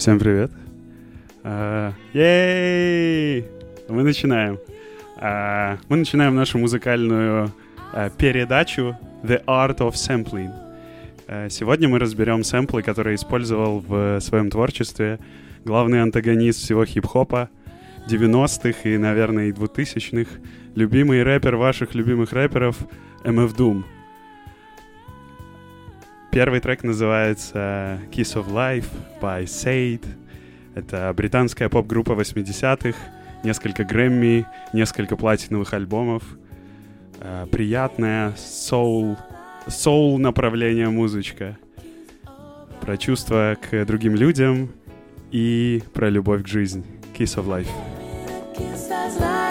Всем привет. А, Ей! Мы начинаем. А, Мы начинаем нашу музыкальную а, передачу The Art of Sampling. Сегодня мы разберем сэмплы, которые использовал в своем творчестве главный антагонист всего хип-хопа 90-х и, наверное, и 2000-х, любимый рэпер ваших любимых рэперов MF Doom. Первый трек называется Kiss of Life by Sade. Это британская поп-группа 80-х, несколько Грэмми, несколько платиновых альбомов. Э, приятная соул, соул направление музычка. Про чувства к другим людям и про любовь к жизни. Kiss of Life. kiss that's life.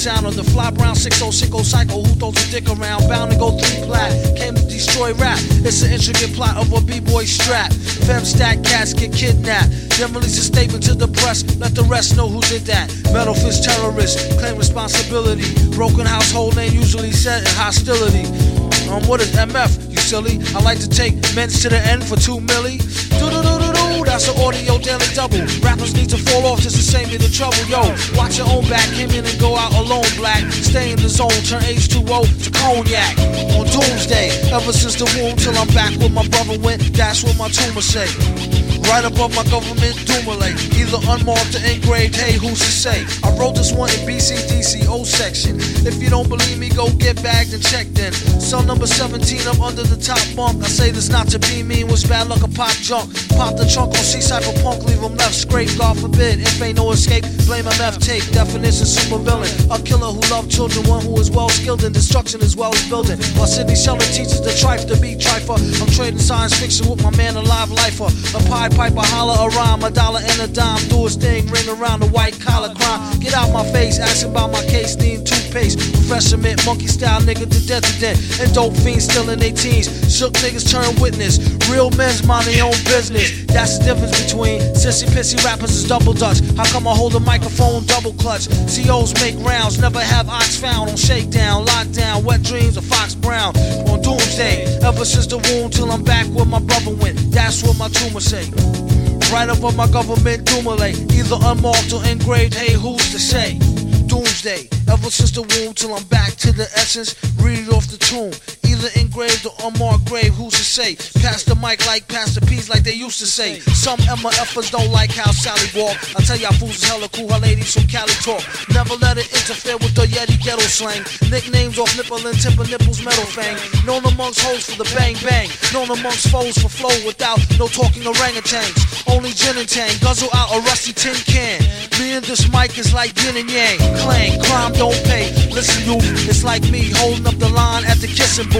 Sound of the fly brown 606 cycle who throws a dick around. Bound to go three plat, came to destroy rap. It's an intricate plot of a b-boy strap. Fem stack cats get kidnapped. Then release a statement to the press, let the rest know who did that. Metal fist terrorists claim responsibility. Broken household name usually set in hostility. Um, what is MF? You silly. I like to take men's to the end for two milli. That's audio daily double. Rappers need to fall off just to save me the trouble. Yo, watch your own back. Came in and go out alone. Black. Stay in the zone. Turn H2O to cognac. On doomsday. Ever since the womb till I'm back where my brother went. That's what my tumor say. Right above my government doomulate. Either unmarked or engraved, hey, who's to say? I wrote this one in BCDC O section. If you don't believe me, go get bagged and checked in. Cell number 17, I'm under the top bunk. I say this not to be mean, was bad luck a pop junk. Pop the trunk on C-Side for punk, leave him left scrape. God forbid, if ain't no escape, blame MF tape. Definition super villain. A killer who loved children, one who is well skilled in destruction as well as building. While Sidney Sheldon teaches the trife to be trifer. I'm trading science fiction with my man, a live lifer. A pie piper, holler a rhyme, a dollar and a dime. Do a sting, ring around the white collar crime. Get out my face, asking about my case, need toothpaste. Refreshment, monkey style nigga to death to death. And dope fiends still in their teens. Shook niggas turn witness. Real men's mind their own business. That's the difference between sissy pissy rappers is double dutch. How come I hold a microphone double clutch? COs make rounds, never have ox found on shakedown, lockdown, wet dreams of Fox Brown on doomsday. Ever since the womb till I'm back where my brother went. That's what my tumor Right over my government doomulate. Either unmarked or engraved, hey, who's to say? Doomsday. Ever since the womb till I'm back to the essence. Read it off the tomb. Either engraved or unmarked grave, who's to say? Pass the mic like Pastor P's like they used to say. Some Emma MFers don't like how Sally walk. I tell y'all fools is hella cool, how ladies from Cali talk. Never let it interfere with the Yeti ghetto slang. Nicknames off nipple and of nipples, metal fang. Known amongst hoes for the bang bang. Known amongst foes for flow without no talking orangutans. Only gin and tang, guzzle out a rusty tin can. Me and this mic is like yin and yang. Clang, crime don't pay. Listen, you, it's like me holding up the line at the kissing booth.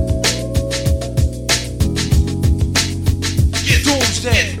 Doomsday.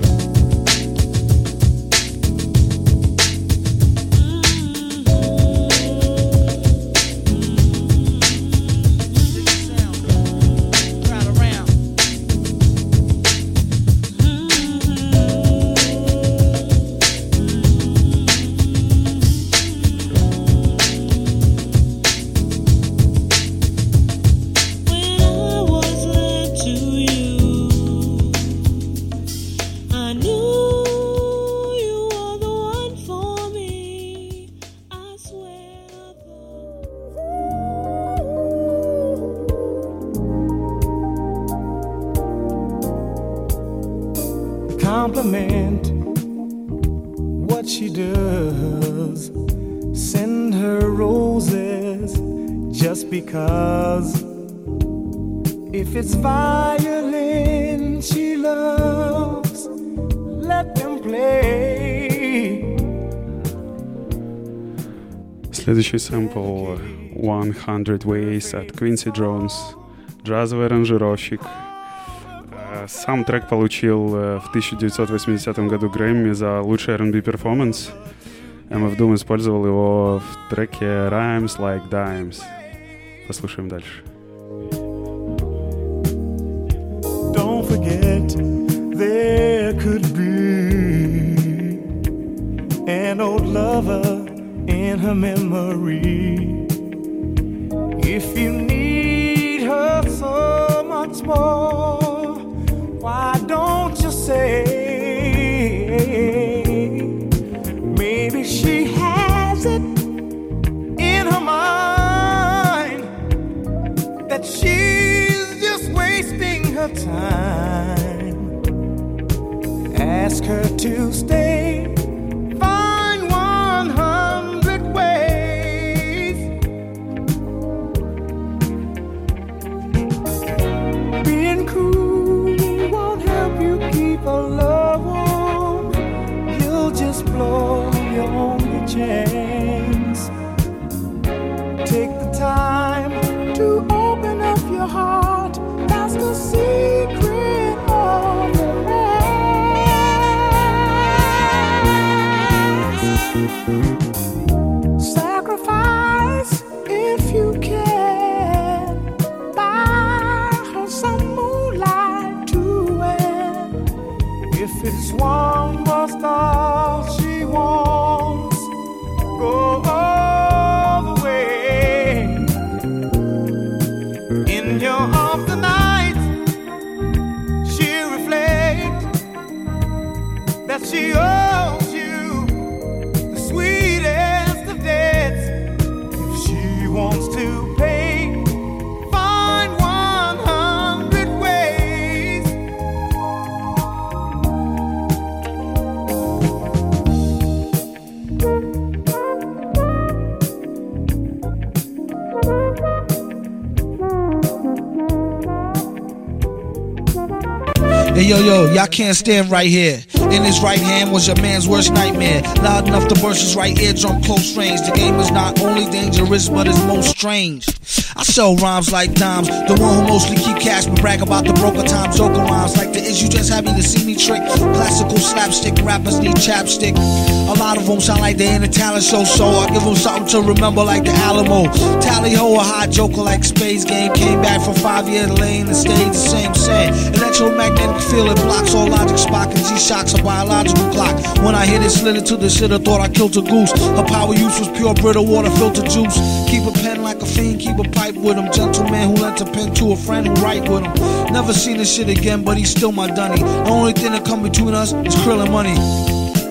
Следующий сэмпл 100 Ways от Quincy Jones, джазовый аранжировщик. Э, Сам трек получил э, в 1980 году Грэмми за лучший R&B перформанс. MF Doom использовал его в треке Rhymes Like Dimes. Послушаем дальше. Don't forget, there could be an old lover in her memory. If you need her so much more, why don't you say? Maybe she has it in her mind that she's just wasting her time. Ask her to stay. Yo, can't stand right here. In his right hand was your man's worst nightmare. Loud enough to burst his right eardrum close range. The game is not only dangerous, but it's most strange. I sell rhymes like dimes, the one who mostly keep cash but brag about the broker time. Joker rhymes like the is you just happy to see me trick. Classical slapstick rappers need chapstick. A lot of them sound like they in a talent show, so I give them something to remember like the Alamo. Tally ho, a hot joker like Space Game. Came back from five year lane and stayed the same same. Electromagnetic field it blocks all logic, Spock and G shocks a biological clock. When I hit it, slid to the shit, I thought I killed a goose. Her power use was pure Brita water filter juice. Keep a pen a pipe with him. Gentleman who lent a pen to a friend who write with him. Never seen this shit again, but he's still my dunny. The only thing that come between us is krill and money.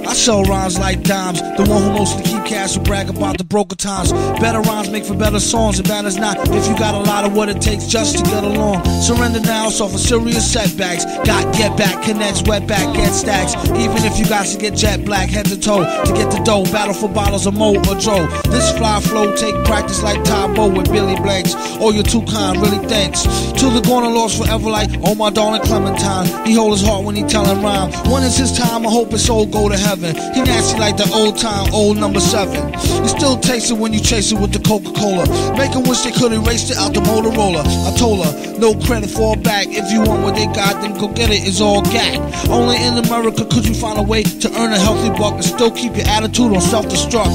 I sell rhymes like dimes. The one who mostly keep cash who brag about the broker times. Better rhymes make for better songs, and bad as not. If you got a lot of what it takes just to get along. Surrender now, suffer serious setbacks. Got get back, connects, wet back, get stacks. Even if you got to get jet black, head to toe. To get the dough, battle for bottles of Mo or Joe. This fly flow take practice like Tybo with Billy Blanks. Oh, you're too kind, really thanks. To the corner lost forever like, oh my darling Clementine. He hold his heart when he tellin' rhyme. When is his time? I hope his soul go to heaven. He nasty like the old time, old number seven. You still taste it when you chase it with the Coca Cola. Make wish they could erase it out the Motorola. I told her, no credit for a back. If you want what they got, then go get it. It's all gag. Only in America could you find a way to earn a healthy buck and still keep your attitude on self destruct.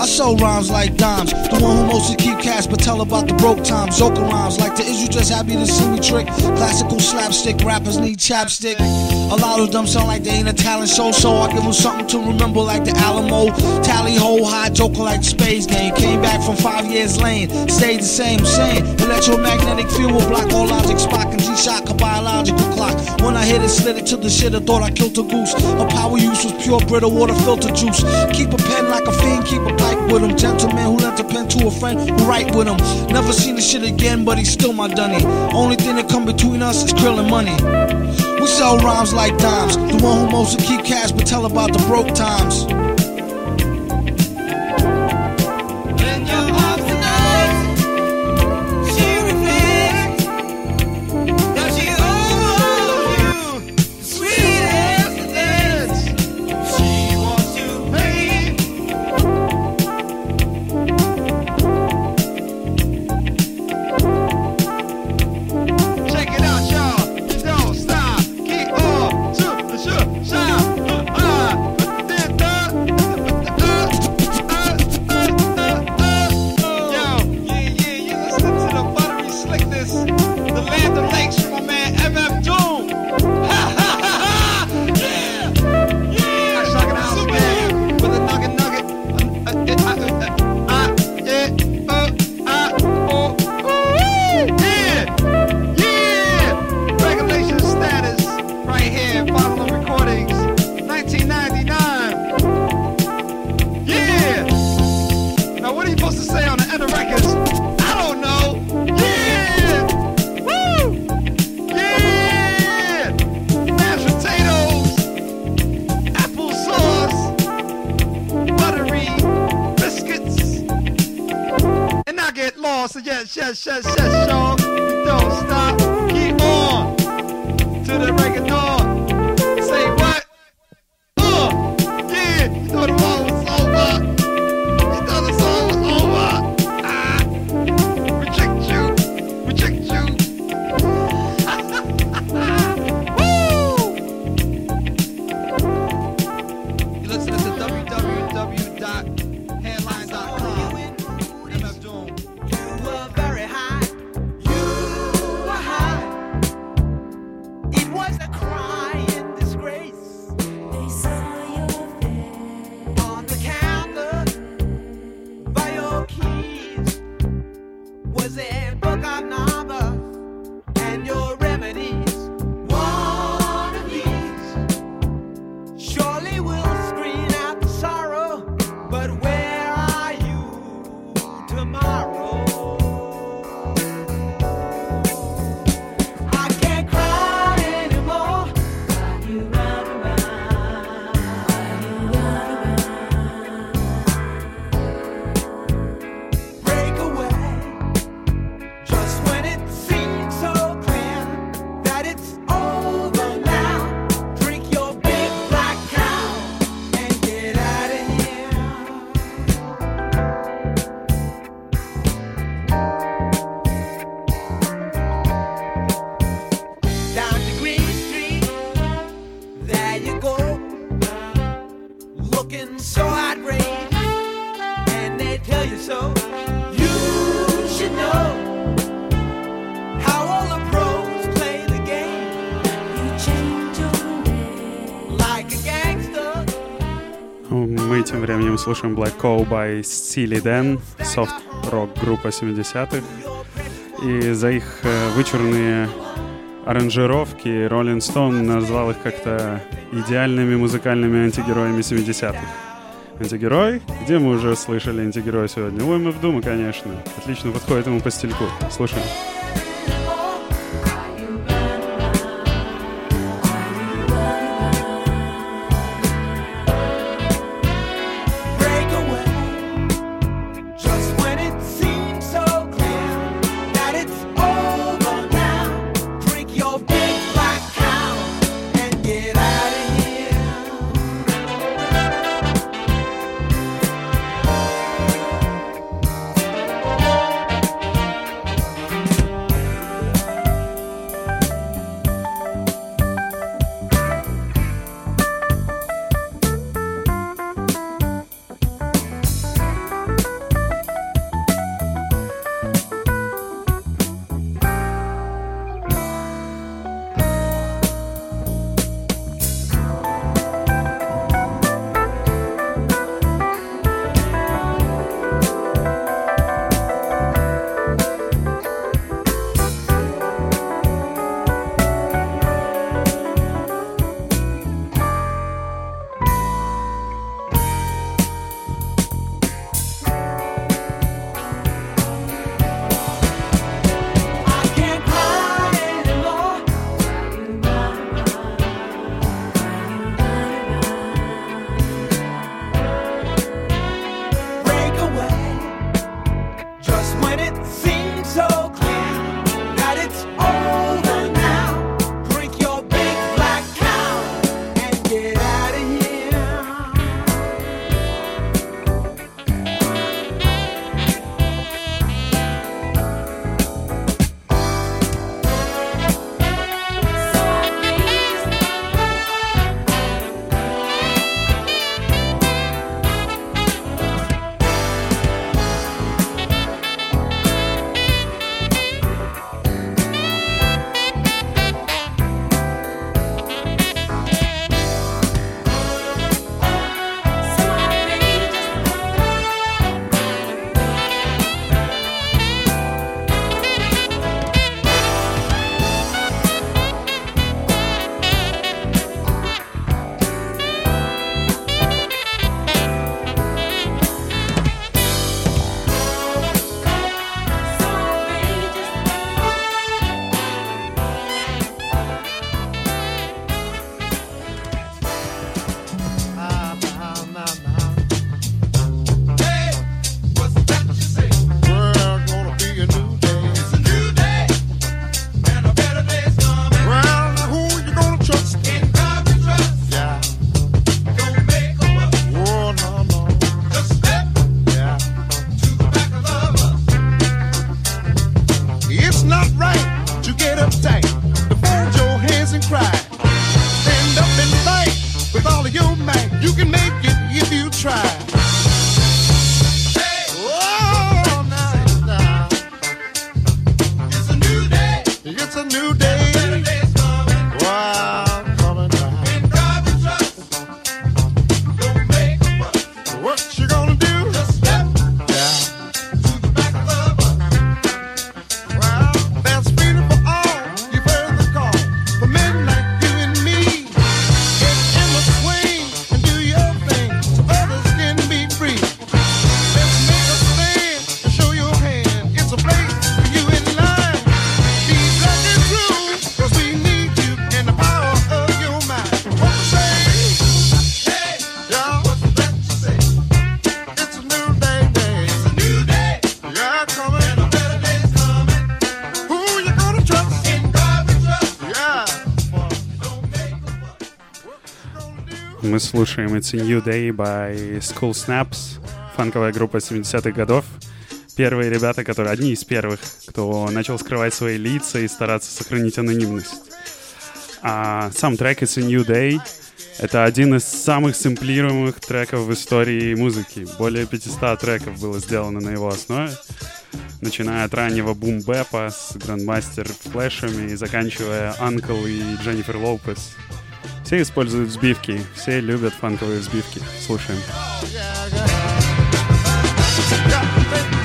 I sell rhymes like dimes. The one who mostly keep cash but tell about the broke times. Zoka rhymes like the is you just happy to see me trick. Classical slapstick rappers need chapstick. A lot of them sound like they ain't a talent show, so I give them something to remember like the Alamo. Tally ho, high joker like Space Game. Came back from five years lane, stayed the same, same. Electromagnetic field will block all logic, Spock and G-Shock, a biological clock. When I hit it, slid it to the shit, I thought I killed a goose. Her power use was pure Brita water filter juice. Keep a pen like a fiend, keep a pipe with him. Gentleman who lent a pen to a friend who write with him. Never seen the shit again, but he's still my dunny. Only thing that come between us is krill and money. We sell rhymes like dimes. The one who mostly keep cash but tell about the broke times. слушаем Black Cow by Steely Dan, софт-рок группа 70-х. И за их э, вычурные аранжировки Rolling Stone назвал их как-то идеальными музыкальными антигероями 70-х. Антигерой? Где мы уже слышали антигероя сегодня? Ой, мы в Дума, конечно. Отлично подходит ему по стильку. Слушаем. Мы слушаем It's a New Day by School Snaps, фанковая группа 70-х годов. Первые ребята, которые одни из первых, кто начал скрывать свои лица и стараться сохранить анонимность. А сам трек It's a New Day — это один из самых сэмплируемых треков в истории музыки. Более 500 треков было сделано на его основе начиная от раннего бумбэпа с грандмастер флешами и заканчивая Анкл и Дженнифер Лопес. Все используют взбивки, все любят фанковые взбивки. Слушаем. Freedom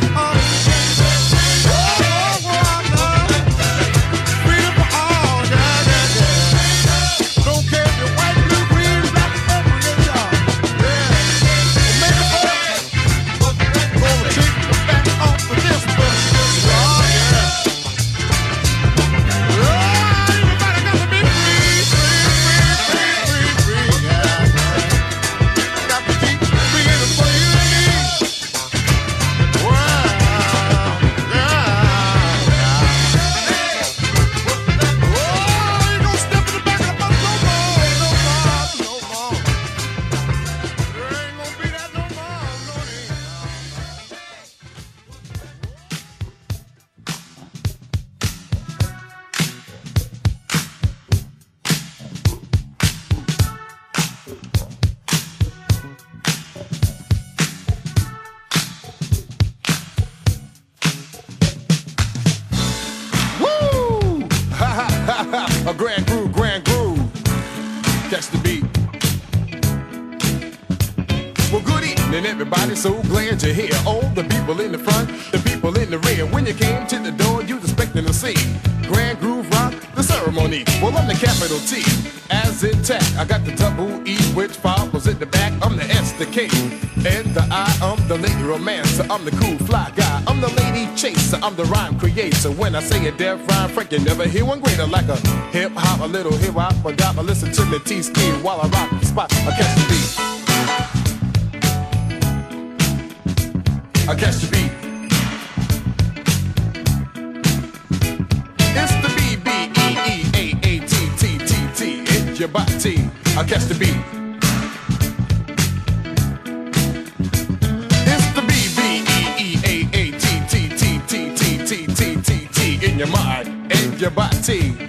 T. As intact, I got the double E, which follows in the back. I'm the S, the K, and the I. I'm the lady romancer. I'm the cool fly guy. I'm the lady chaser. I'm the rhyme creator. When I say a deaf rhyme, Frank, you never hear one greater. Like a hip hop, a little hip hop, a dop. I listen to the T ski while I rock the spot. I catch the beat. I catch the beat. It's your body. I catch the beat. It's the B B E E A A T T T T T T T T T in your mind and your body.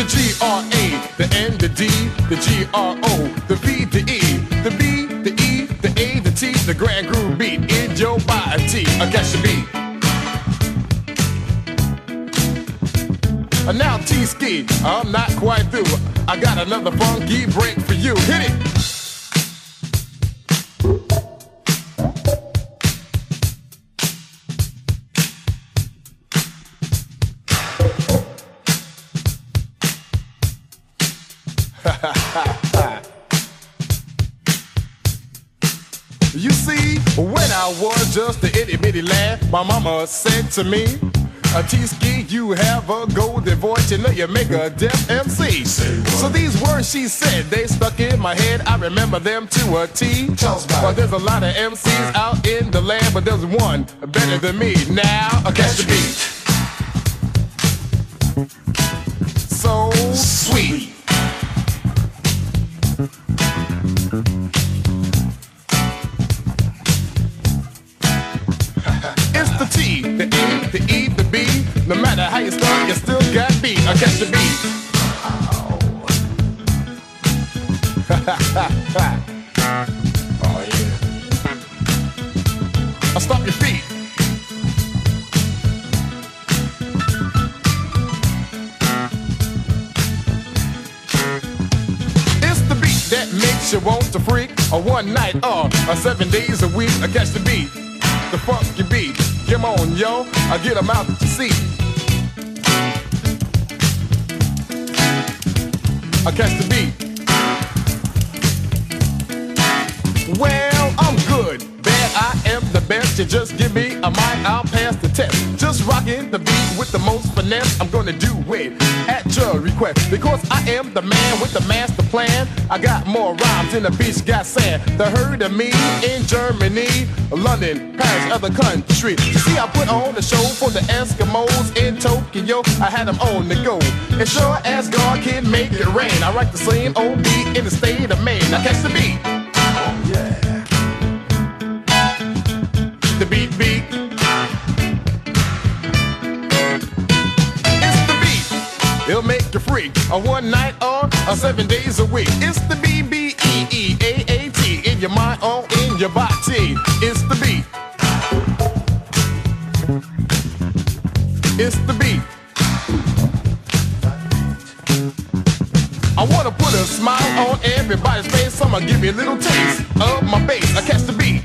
The G R A, the N, the D, the G R O, the V, the E, the B, the E, the A, the T, the grand groove beat in your body. I catch the beat. And now T ski, I'm not quite through. I got another funky break for you. Hit it. Was just a itty bitty lad, my mama said to me, a T-ski, you have a golden voice, you know you make a deaf MC. So these words she said, they stuck in my head, I remember them to a T. Well, there's a lot of MCs out in the land, but there's one better than me. Now, I catch the beat. So sweet. The E, the E, the B. No matter how you start, you still got beat. I catch the beat. oh yeah. I stop your feet. It's the beat that makes you want to freak. A one night or uh, a seven days a week. I catch the beat. The funky beat. Come on, yo, I get them out to see. I catch the beat. Well, I'm good. Bet I am the best. You just give me a mic, I'll pass the test. Just rocking the beat with the most finesse. I'm gonna do it at your request. Because I am the man with the master plan. I got more rhymes than the beach got sand. The heard of me in Germany, London, Paris, other country. You see, I put on the show for the Eskimos in Tokyo. I had them on the go. And sure as God can make it rain, I write the same old beat in the state of Maine. Now catch the beat. Beat beat. It's the beat. It'll make you free. A one night or a seven days a week. It's the B B E E A A T in your mind or in your body. It's the beat. It's the beat. I wanna put a smile on everybody's face. I'ma give you a little taste of my bass. I catch the beat.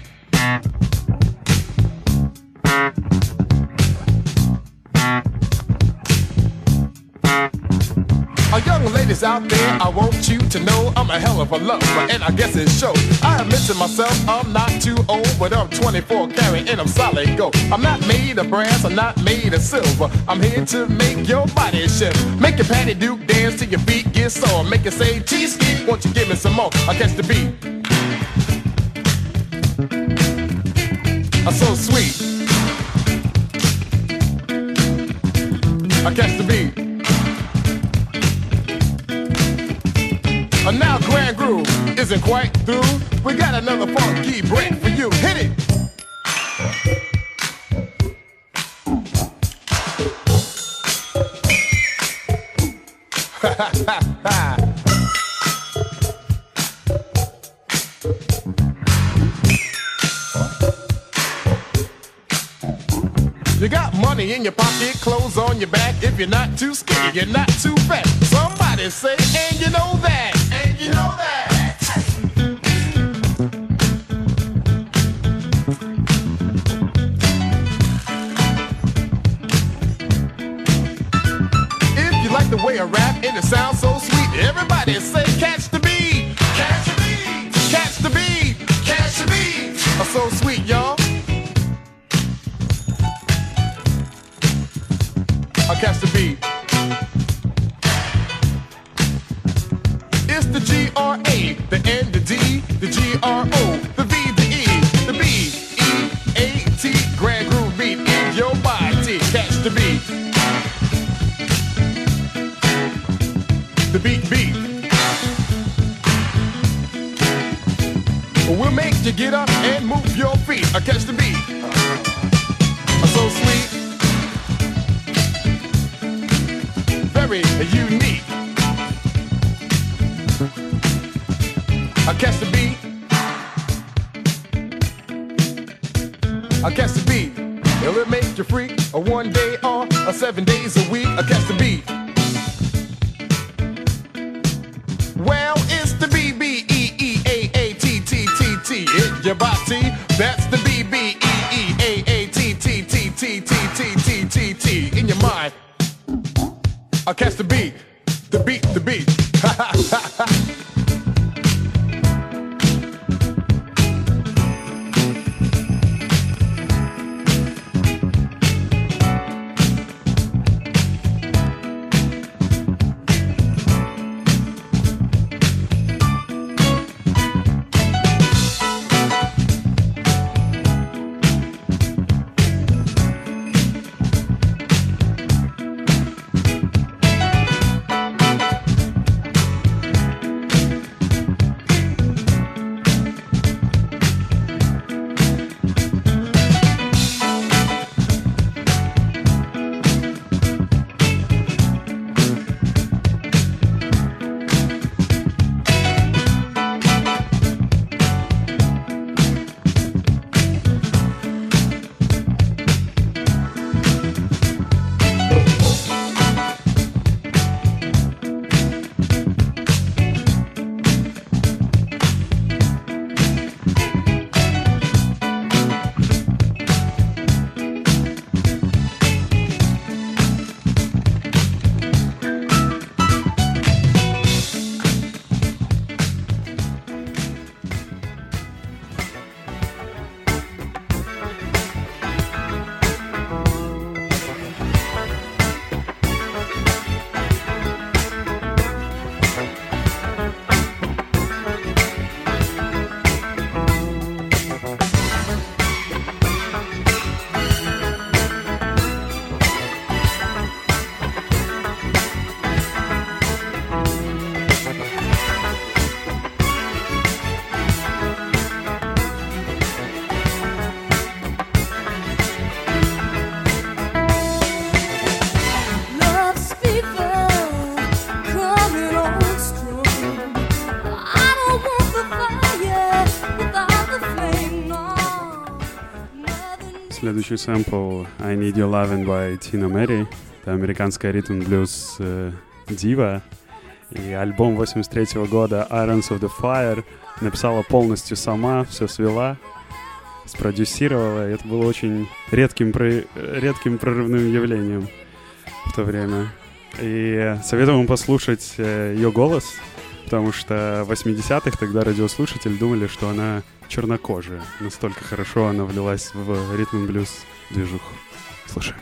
Young ladies out there, I want you to know I'm a hell of a lover, and I guess it shows. I admit to myself, I'm not too old, but I'm 24 karat and I'm solid gold. I'm not made of brass, I'm not made of silver. I'm here to make your body shift. Make your patty duke dance till your feet get sore. Make it say cheesecake, won't you give me some more? I catch the beat. I'm so sweet. I catch the beat. And now Grand Groove isn't quite through. We got another funky break for you. Hit it. You got money in your pocket, clothes on your back. If you're not too skinny, you're not too fat. Somebody say, and you know that. rap and it sounds so sweet. Everybody's Следующий сэмпл I Need Your Lovin' by Tina Mary. Это американская ритм-блюз э, дива. И альбом 83 года Irons of the Fire написала полностью сама, все свела, спродюсировала. И это было очень редким, про- редким прорывным явлением в то время. И советую вам послушать э, ее голос, потому что в 80-х тогда радиослушатели думали, что она чернокожая. Настолько хорошо она влилась в ритм и блюз движуху. Слушай.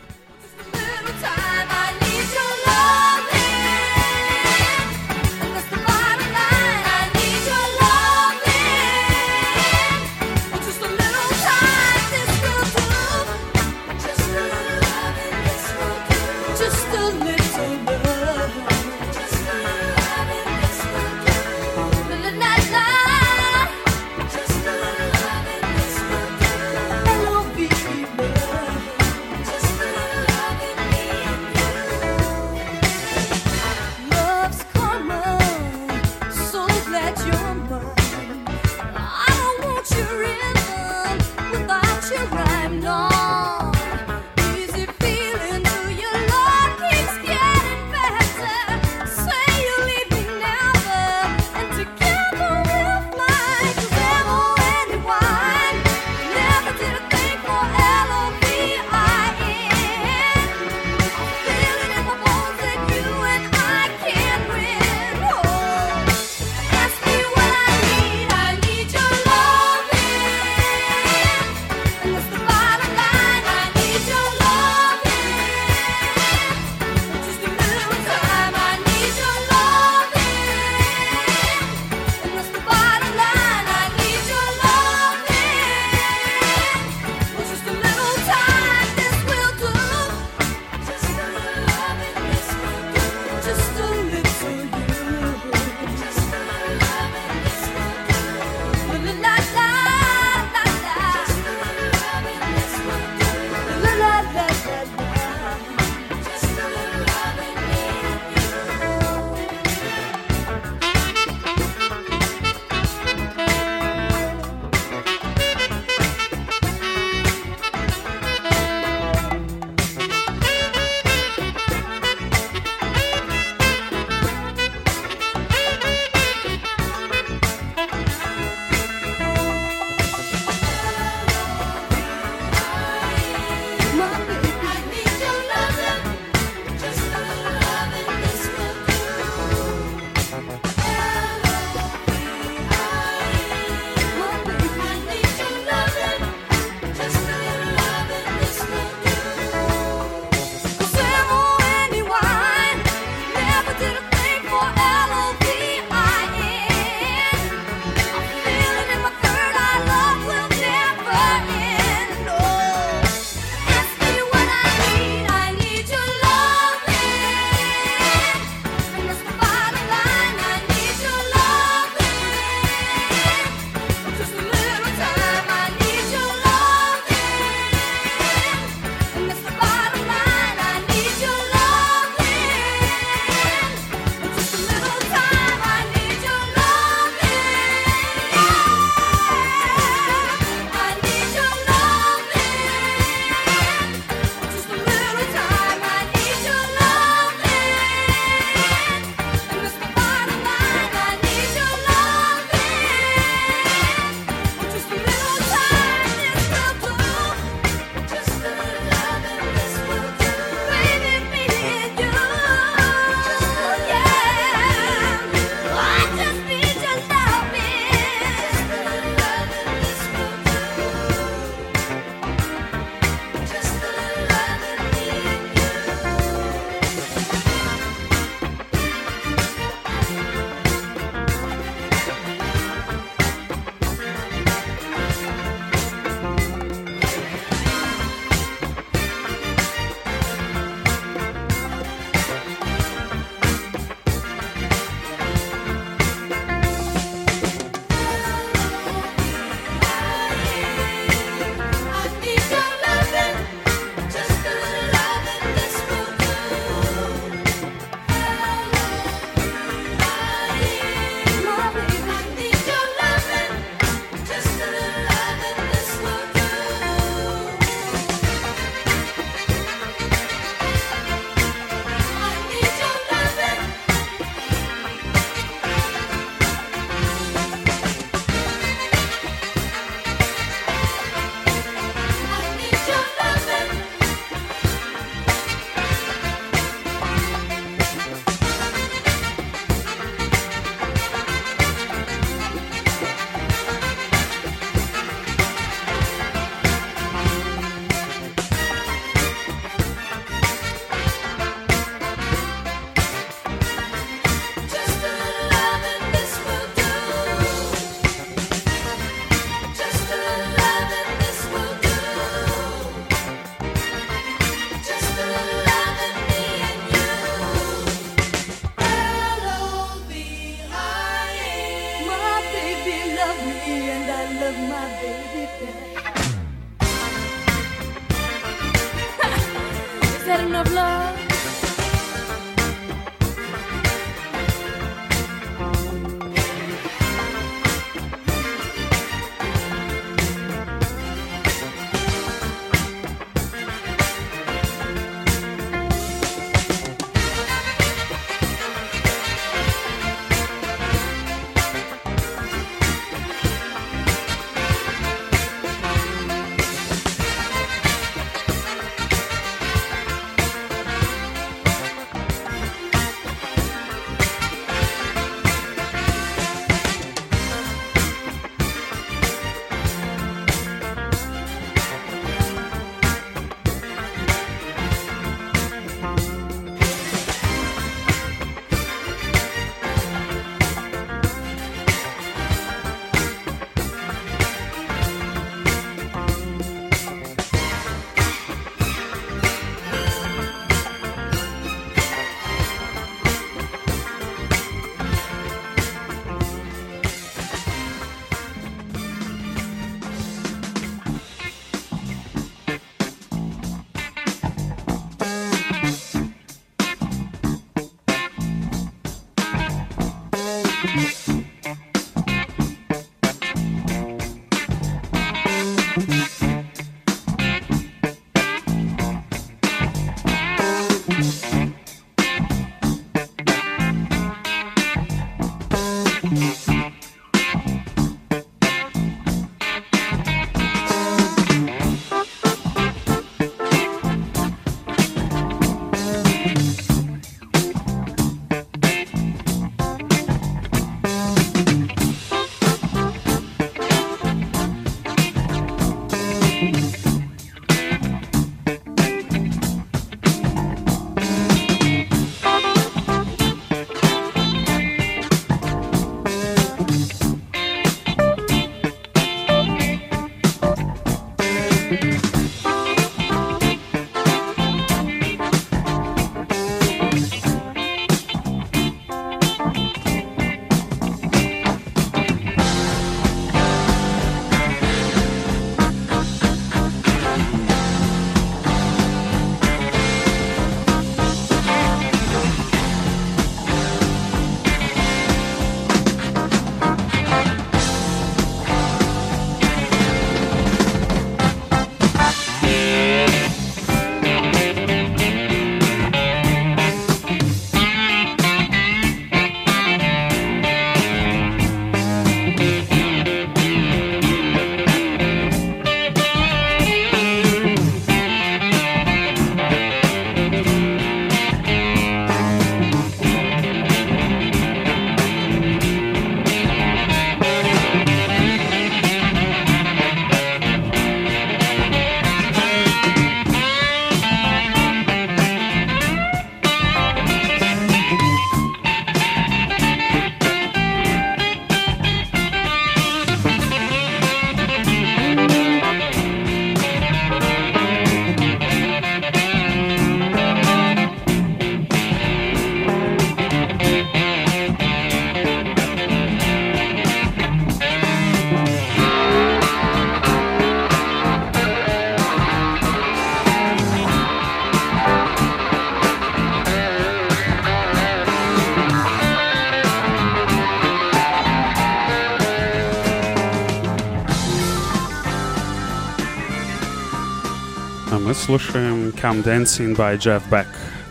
Слушаем Come Dancing by Jeff Beck.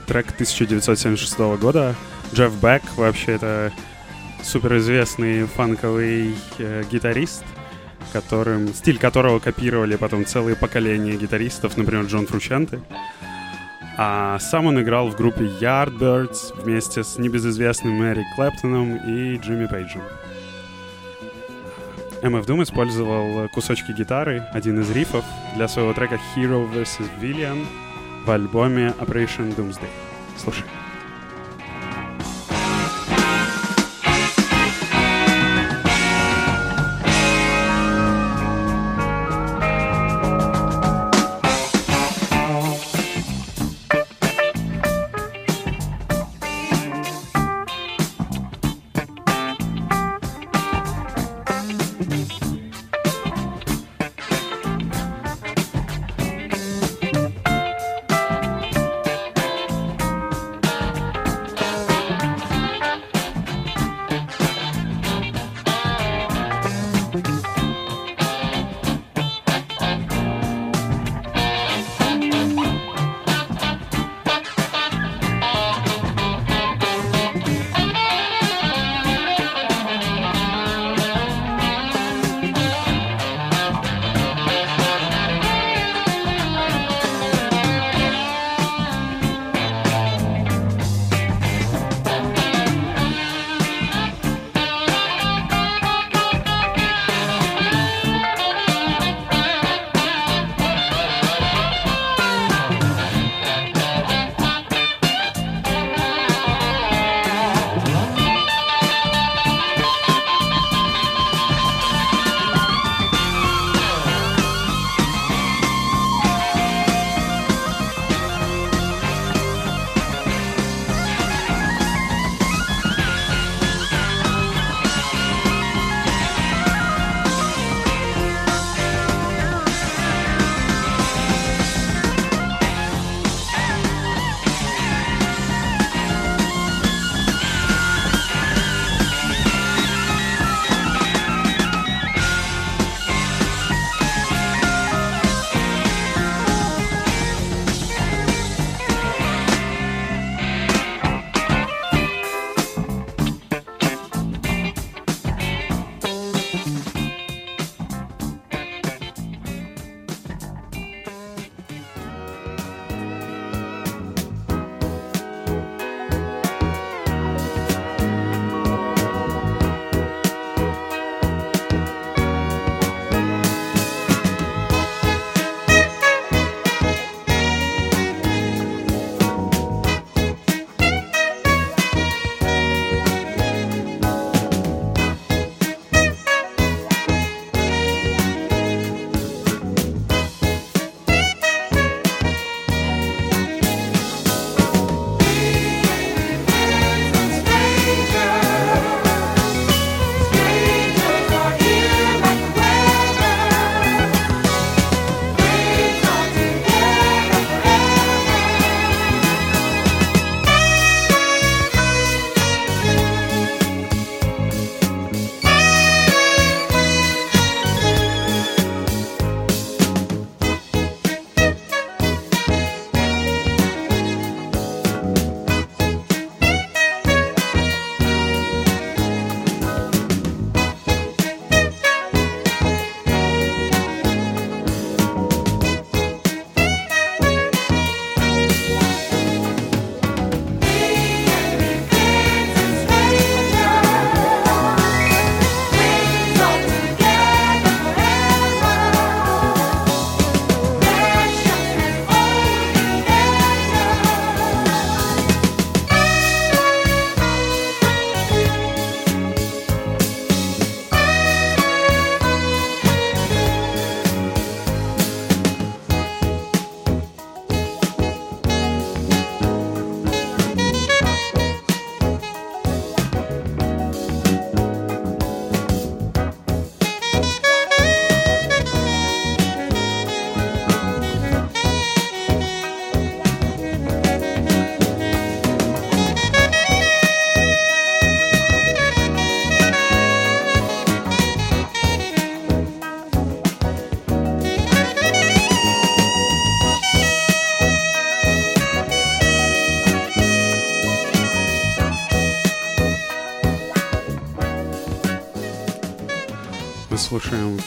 Трек 1976 года. Джефф Бек вообще это суперизвестный фанковый э, гитарист, которым, стиль которого копировали потом целые поколения гитаристов, например, Джон Фрученте. А сам он играл в группе Yardbirds вместе с небезызвестным Мэри Клэптоном и Джимми Пейджем. MF Doom использовал кусочки гитары, один из рифов, для своего трека Hero vs. Villain в альбоме Operation Doomsday. Слушай.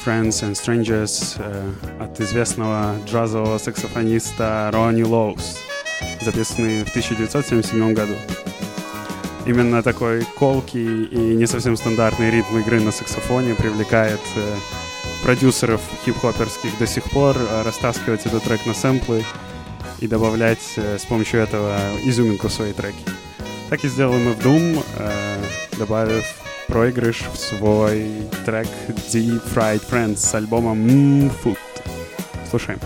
Friends and Strangers э, от известного джазового саксофониста Ронни Лоус, записанный в 1977 году. Именно такой колкий и не совсем стандартный ритм игры на саксофоне привлекает э, продюсеров хип-хоперских до сих пор э, растаскивать этот трек на сэмплы и добавлять с помощью этого изюминку в свои треки. Так и сделали мы в Doom, добавив проигрыш в свой трек Deep Fried Friends с альбома Mmm Food. Слушаем.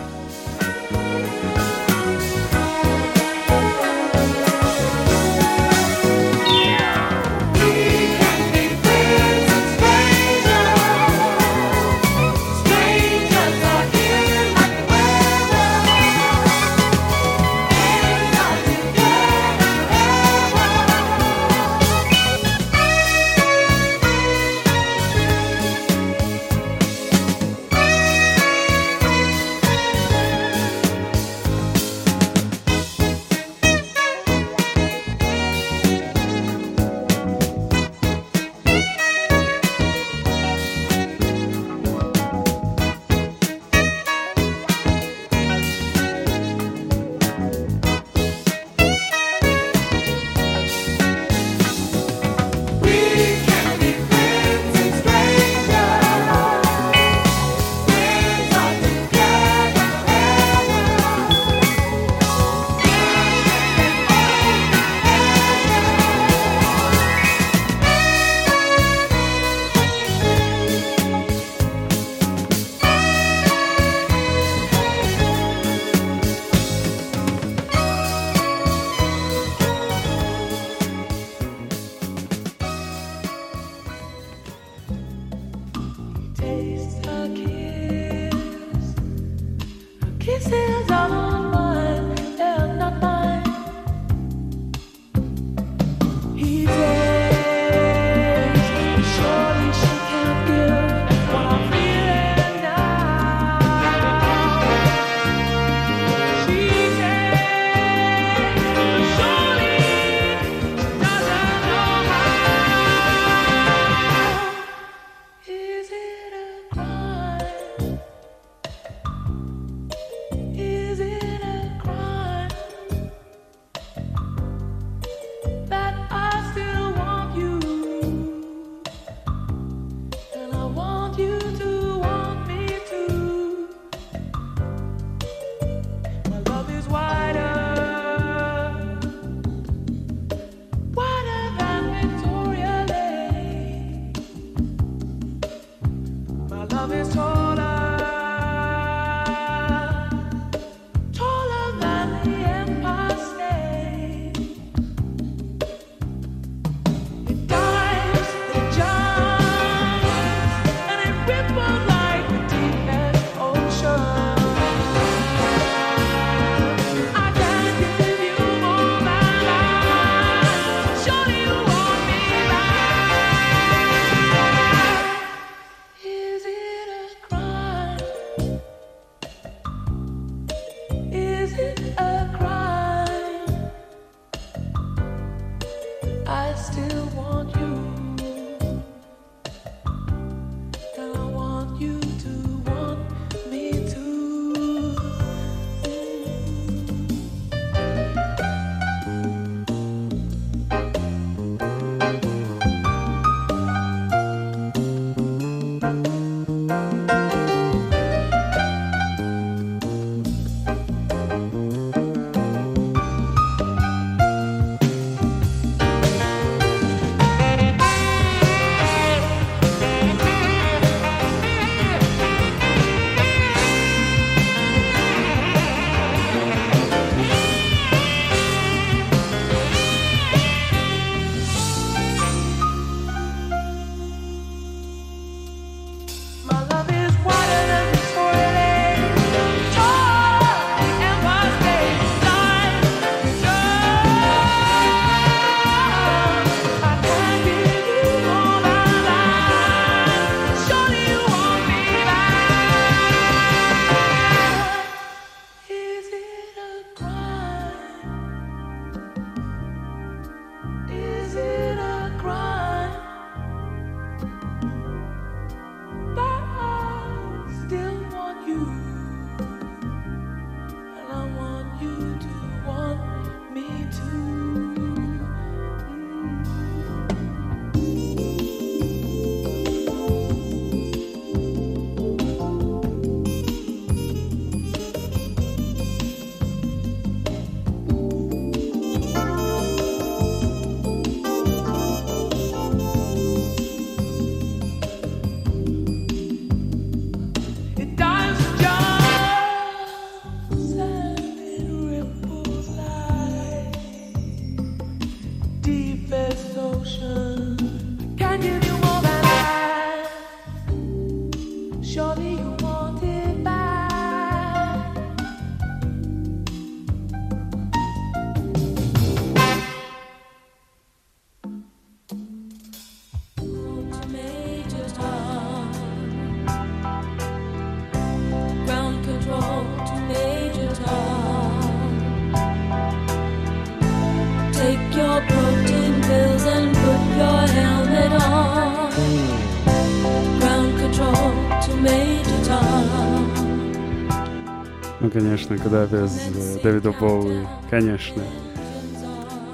Конечно, куда без э, Дэвида Боуи, конечно.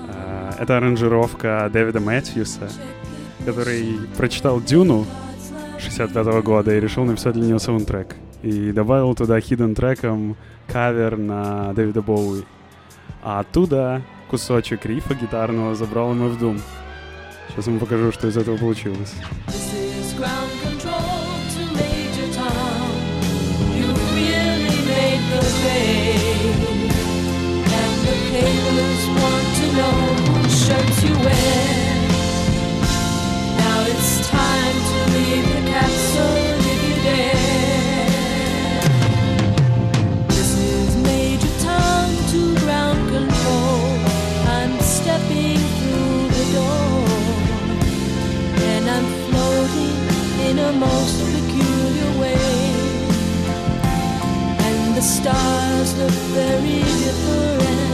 А, Это аранжировка Дэвида Мэтьюса, который прочитал Дюну 65 года и решил написать для нее саундтрек. И добавил туда хидden треком кавер на Дэвида Боуи. А оттуда кусочек рифа гитарного забрал ему в Doom. Сейчас ему покажу, что из этого получилось. A most peculiar way. And the stars look very different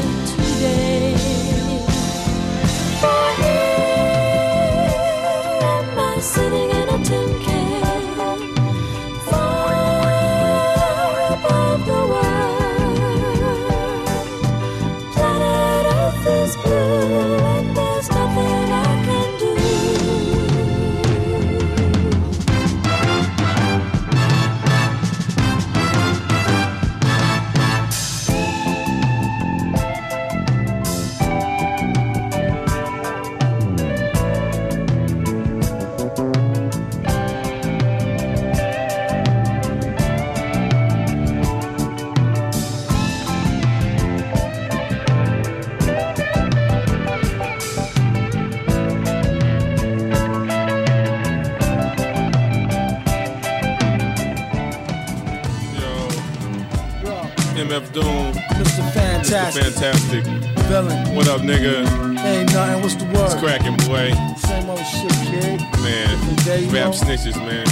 nigga? Ain't nothing. What's the It's word? cracking, boy. Same old shit, kid. Man, day, rap know? snitches, man.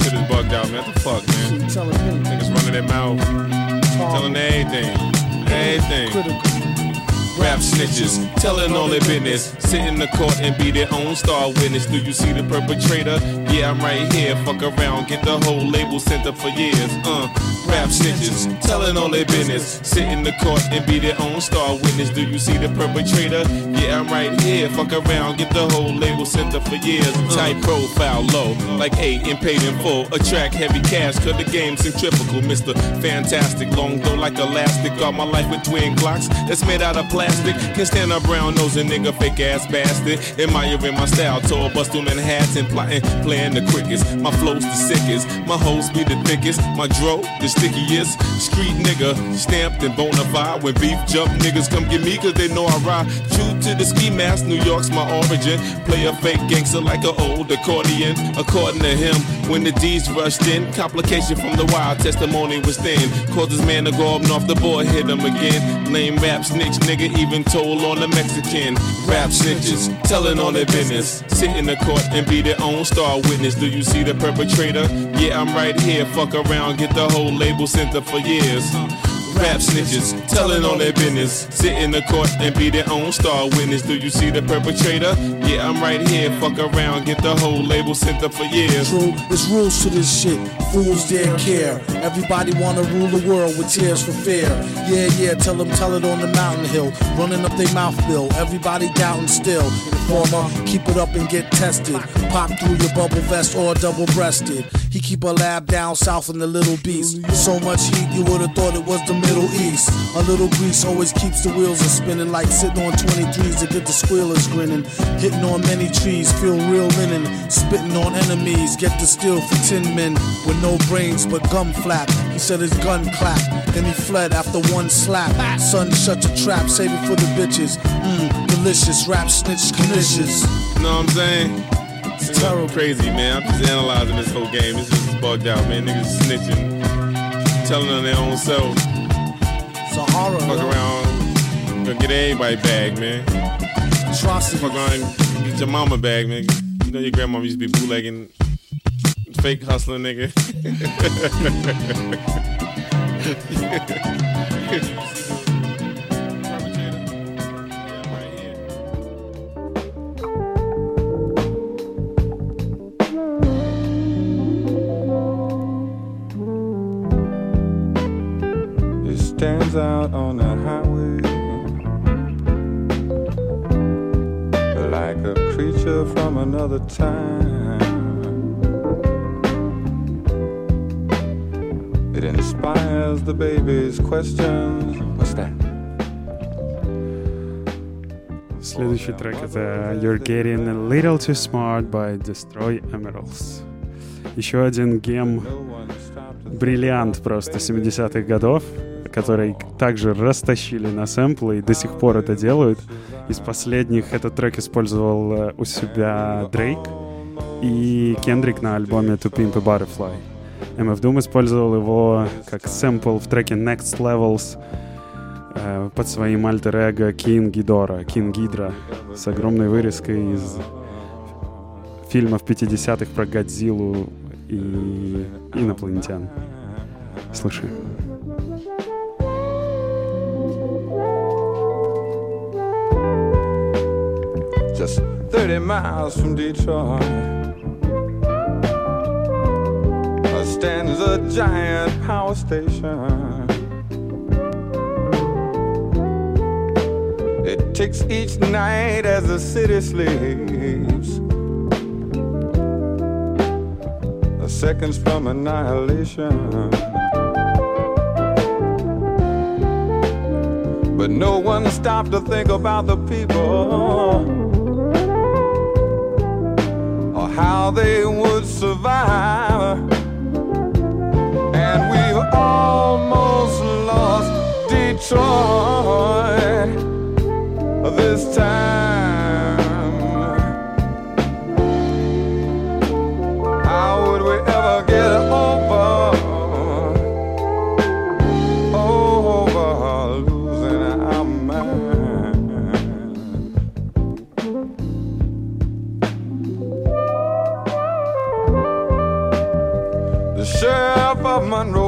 Shit is bugged out, man. What the fuck, man? Shit telling me. Niggas running their mouth, Tom, telling everything. Everything. Critical. Rap snitches, telling all their business. Sit in the court and be their own star witness. Do you see the perpetrator? Yeah, I'm right here. Fuck around, get the whole label sent up for years. Uh, rap snitches, telling all their business. Sit in the court and be their own star witness. Do you see the perpetrator? Yeah, I'm right here. Fuck around, get the whole label sent up for years. Tight profile, low, like eight and paid in full. Attract heavy cash, cause the game's centrifugal. Mr. Fantastic, long though like elastic. Got my life with twin clocks that's made out of plastic. Can stand a brown nose and nigga fake ass bastard. Admiring my style, tall bust through Manhattan, plotting, playing the quickest. My flow's the sickest, my hoes be the thickest. My dro, the stickiest. Street nigga, stamped and bona fide. When beef jump, niggas come get me cause they know I ride. True to the ski mask, New York's my origin. Play a fake gangster like an old accordion. According to him, when the D's rushed in, complication from the wild testimony was thin. Caused this man to go up north the boy, hit him again. Lame rap snitch, nigga, even told on the Mexican. Rap snitches, telling all their business. Sit in the court and be their own star witness. Do you see the perpetrator? Yeah, I'm right here. Fuck around, get the whole label sent up for years. Rap snitches, telling on their business. Sit in the court and be their own star witness. Do you see the perpetrator? Yeah, I'm right here. Fuck around, get the whole label sent up for years. True, there's rules to this shit. Fools dare care. Everybody wanna rule the world with tears for fear. Yeah, yeah, tell them, tell it on the mountain hill. Running up their mouth bill. Everybody doubting still. Informer, keep it up and get tested. Pop through your bubble vest or double breasted. He keep a lab down south in the Little Beast. So much heat, you would've thought it was the Middle East. A little grease always keeps the wheels a spinning like sitting on 23s to get the squealers grinning. Hitting on many trees, feel real linen. Spitting on enemies, get the steel for 10 men with no brains but gum flap. He said his gun clapped, then he fled after one slap. Son, shut your trap, save it for the bitches. Mmm, delicious, rap snitch, conditions. know what I'm saying? It's terrible. Crazy, man. I'm just analyzing this whole game. It's just bugged out, man. Niggas snitching, telling on their own self. It's a horror. Fuck around, gonna get everybody bag, man. Atrocity. Fuck around, get your mama bag, man. You know your grandma used to be bootlegging, fake hustling, nigga. another time. It inspires the baby's questions. What's that? Следующий трек это You're Getting a Little Too Smart by Destroy Emeralds. Еще один гем, бриллиант просто 70-х годов, который также растащили на сэмплы и до сих пор это делают. Из последних этот трек использовал э, у себя Дрейк и Кендрик на альбоме To Pimp a Butterfly. MF Doom использовал его как сэмпл в треке Next Levels э, под своим альтер-эго King Гидора, King Гидра, с огромной вырезкой из фильмов 50-х про Годзиллу и инопланетян. Слушай. 30 miles from Detroit. Stands a giant power station. It ticks each night as the city sleeps. The seconds from annihilation. But no one stopped to think about the people how they would survive. And we've almost lost Detroit this time.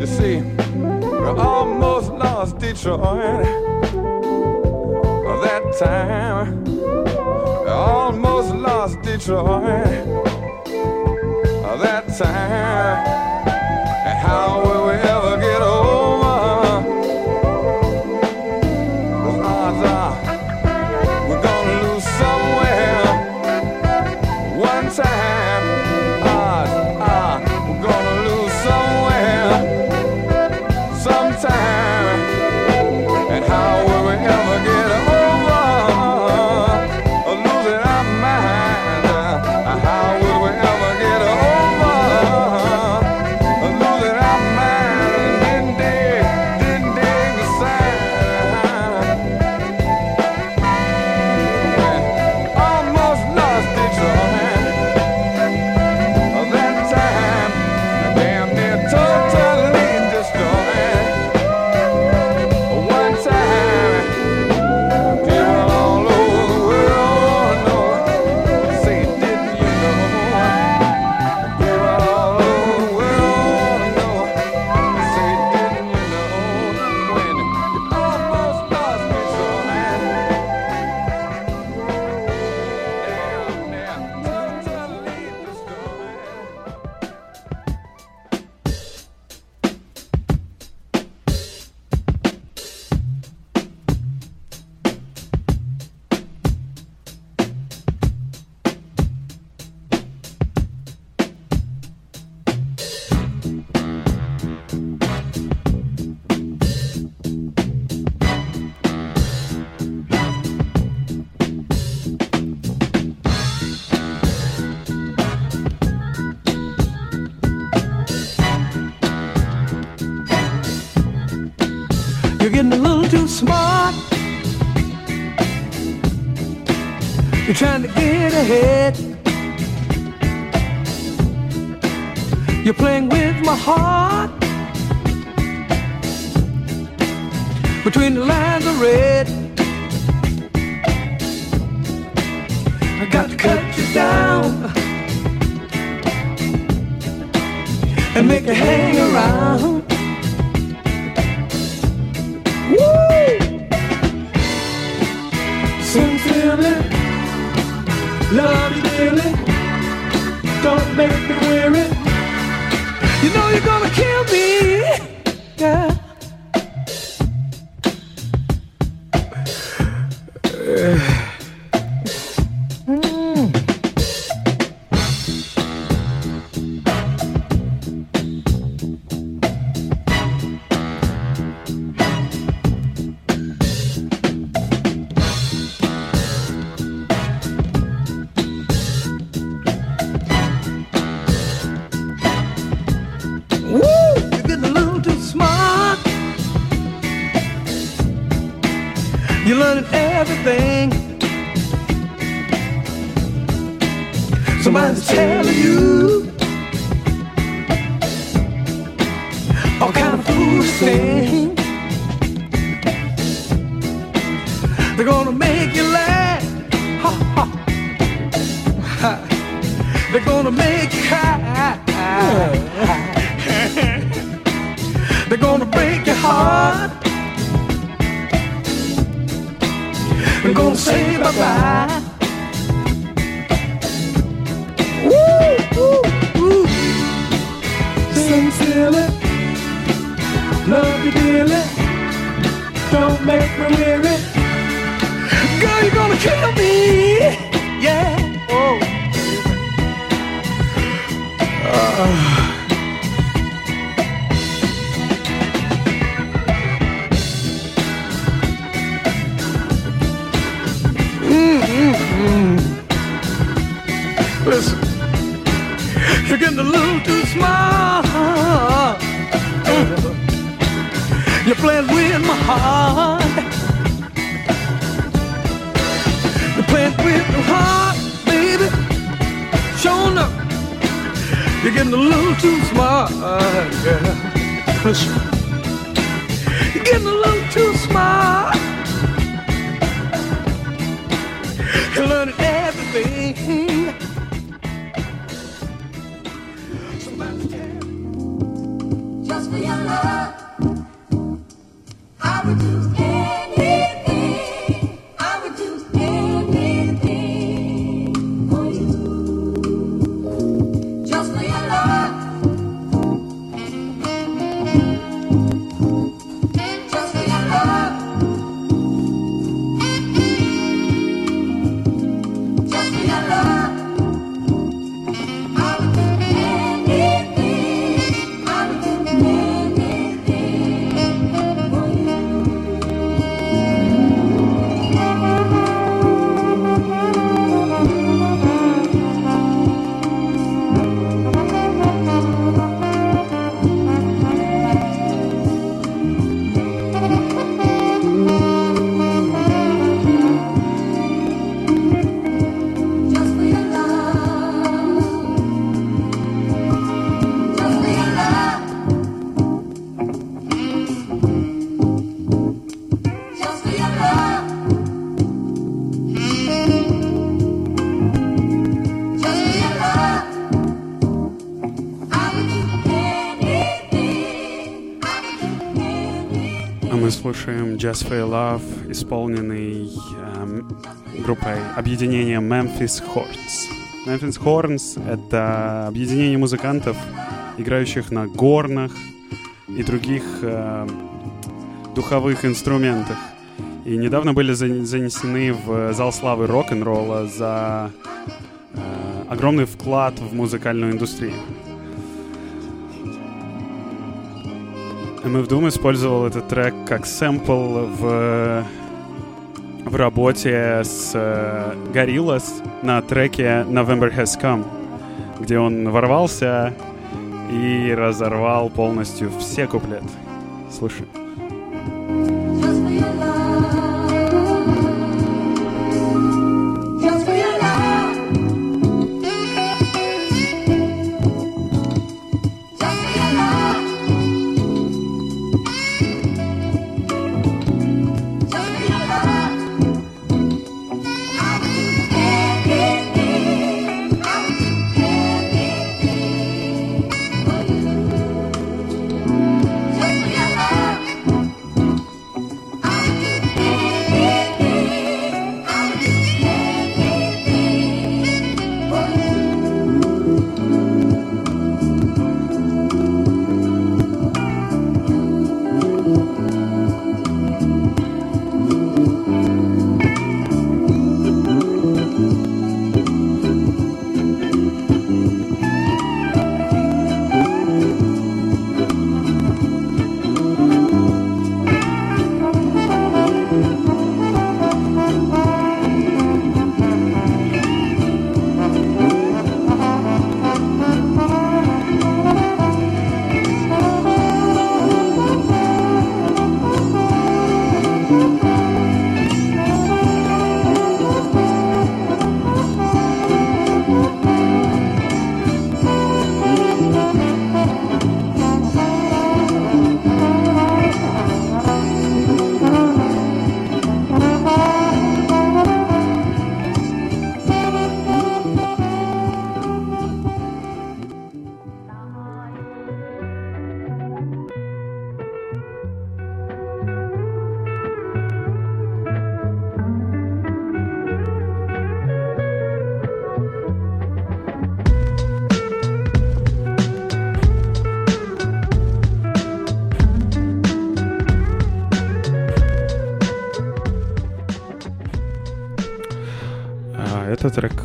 You see, we almost lost Detroit that time. We almost lost Detroit that time. And how I got to cut you down. And make you hang around. Woo! Sincerely, love you dearly. Don't make me weary. You know you're gonna kill me. Yeah. A little too smart. Слушаем Just for Your Love, исполненный эм, группой объединения Memphis Horns. Memphis Horns — это объединение музыкантов, играющих на горнах и других эм, духовых инструментах. И недавно были зан- занесены в зал славы рок-н-ролла за э, огромный вклад в музыкальную индустрию. MF Doom использовал этот трек как сэмпл в, в работе с э, Gorillaz на треке November Has Come, где он ворвался и разорвал полностью все куплеты. Слушай.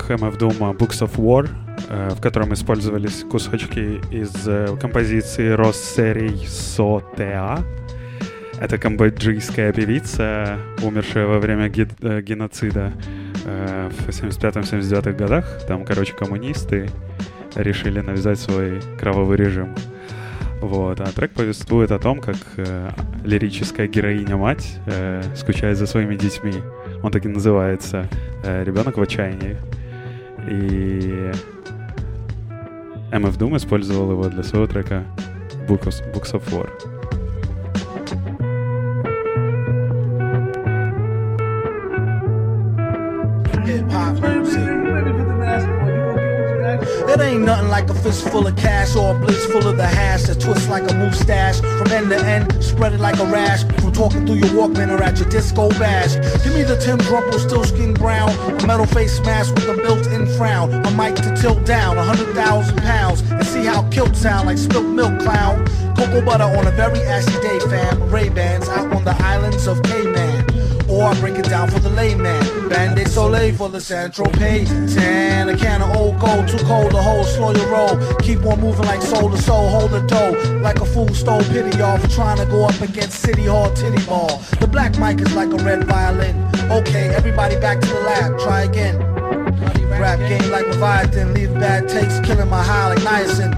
MF Doom Books of War, э, в котором использовались кусочки из э, композиции Россерий Сотеа. Это камбоджийская певица, умершая во время ге- э, геноцида э, в 75-79 годах. Там, короче, коммунисты решили навязать свой кровавый режим. Вот, а трек повествует о том, как э, лирическая героиня-мать э, скучает за своими детьми. Он так и называется «Ребенок в отчаянии». И MF Doom использовал его для своего трека Books, Books of War. Hip hop music. It ain't nothing like a fist full of cash or a blitz full of the hash that twists like a moustache from end to end, spread it like a rash from talking through your Walkman or at your disco bash. Give me the Tim Rumple still skin brown, a metal face mask with a built-in frown, a mic to tilt down a hundred thousand pounds, and see how kilt sound like spilt milk clown. Cocoa butter on a very ashy day, fam. Ray Bans out on the islands of Cayman. Or I break it down for the layman. Bandit Soleil for the Central. Ten, a can of old gold, too cold to hold, slow your roll. Keep on moving like soul to soul, hold the dough. Like a fool stole pity, for trying to go up against City Hall titty ball. The black mic is like a red violin. Okay, everybody back to the lab, try again. Rap game like Leviathan, leave bad takes, killing my high like niacin.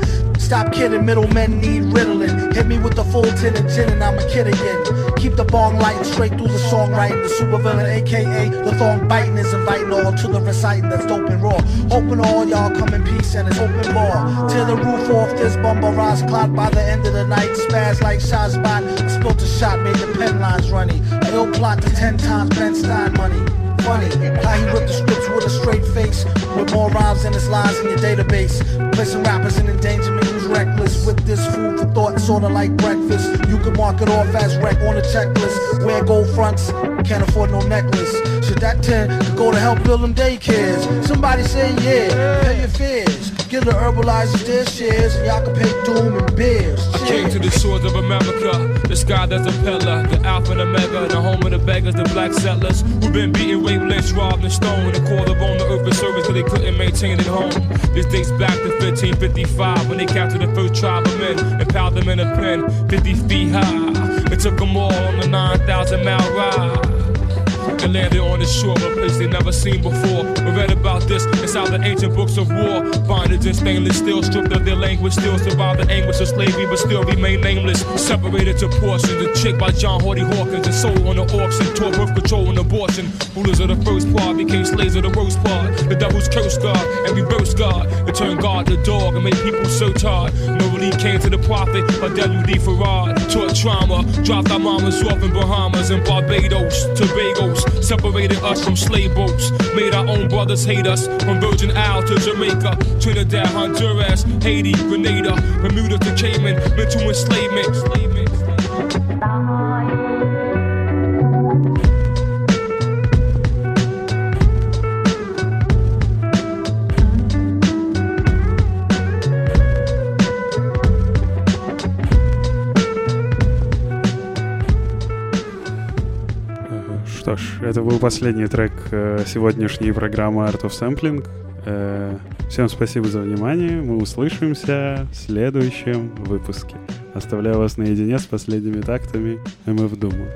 Stop kidding, middlemen need riddling. Hit me with the full tin and gin and I'm a kid again. Keep the bong lighting straight through the songwriting. The supervillain, aka the thong biting, is inviting all to the reciting that's dope and raw. Hoping all y'all come in peace and it's open bar. Tear the roof off this bumper rise clock by the end of the night. Spaz like shot spot. Spilt a shot, made the pen lines runny. Ill plot to ten times Ben Stein money funny. How he wrote the scripts with a straight face, with more rhymes than his lines in your database. Placing rappers in endangerment who's reckless. With this food for thought, sorta like breakfast. You can mark it off as wreck on the checklist. Wear gold fronts, can't afford no necklace. Should that 10 could go to help build them daycares? Somebody say yeah, pay your fears. Give the shares, and y'all can pay doom and beers. I came to the shores of America, the sky that's a pillar, the alpha and omega, the home of the beggars, the black settlers who've been beaten, raped, lynched, robbed, and stoned. And called upon the earth for service till they couldn't maintain it home. This dates back to 1555 when they captured the first tribe of men and piled them in a pen 50 feet high. It took them all on the 9,000 mile ride. And landed on the shore of a place they never seen before. We read about this inside the ancient books of war. Bondage in stainless steel, stripped of their language, still survive the anguish of slavery, but still remain nameless. Separated to portions, a chick by John Hardy Hawkins, and sold on the auction, taught birth control and abortion. Rulers of the first part became slaves of the roast part. The devil's curse God and reverse God. It turned God to dog and made people so tired. No relief came to the prophet, or WD Farad. Taught trauma, dropped our mamas off in Bahamas and Barbados, Separated us from slave boats. Made our own brothers hate us. From Virgin Isle to Jamaica, Trinidad, Honduras, Haiti, Grenada, Bermuda to Cayman, mental enslavement. Ж, это был последний трек э, сегодняшней программы Art of Sampling. Э, Всем спасибо за внимание. Мы услышимся в следующем выпуске. Оставляю вас наедине с последними тактами МФ Дума.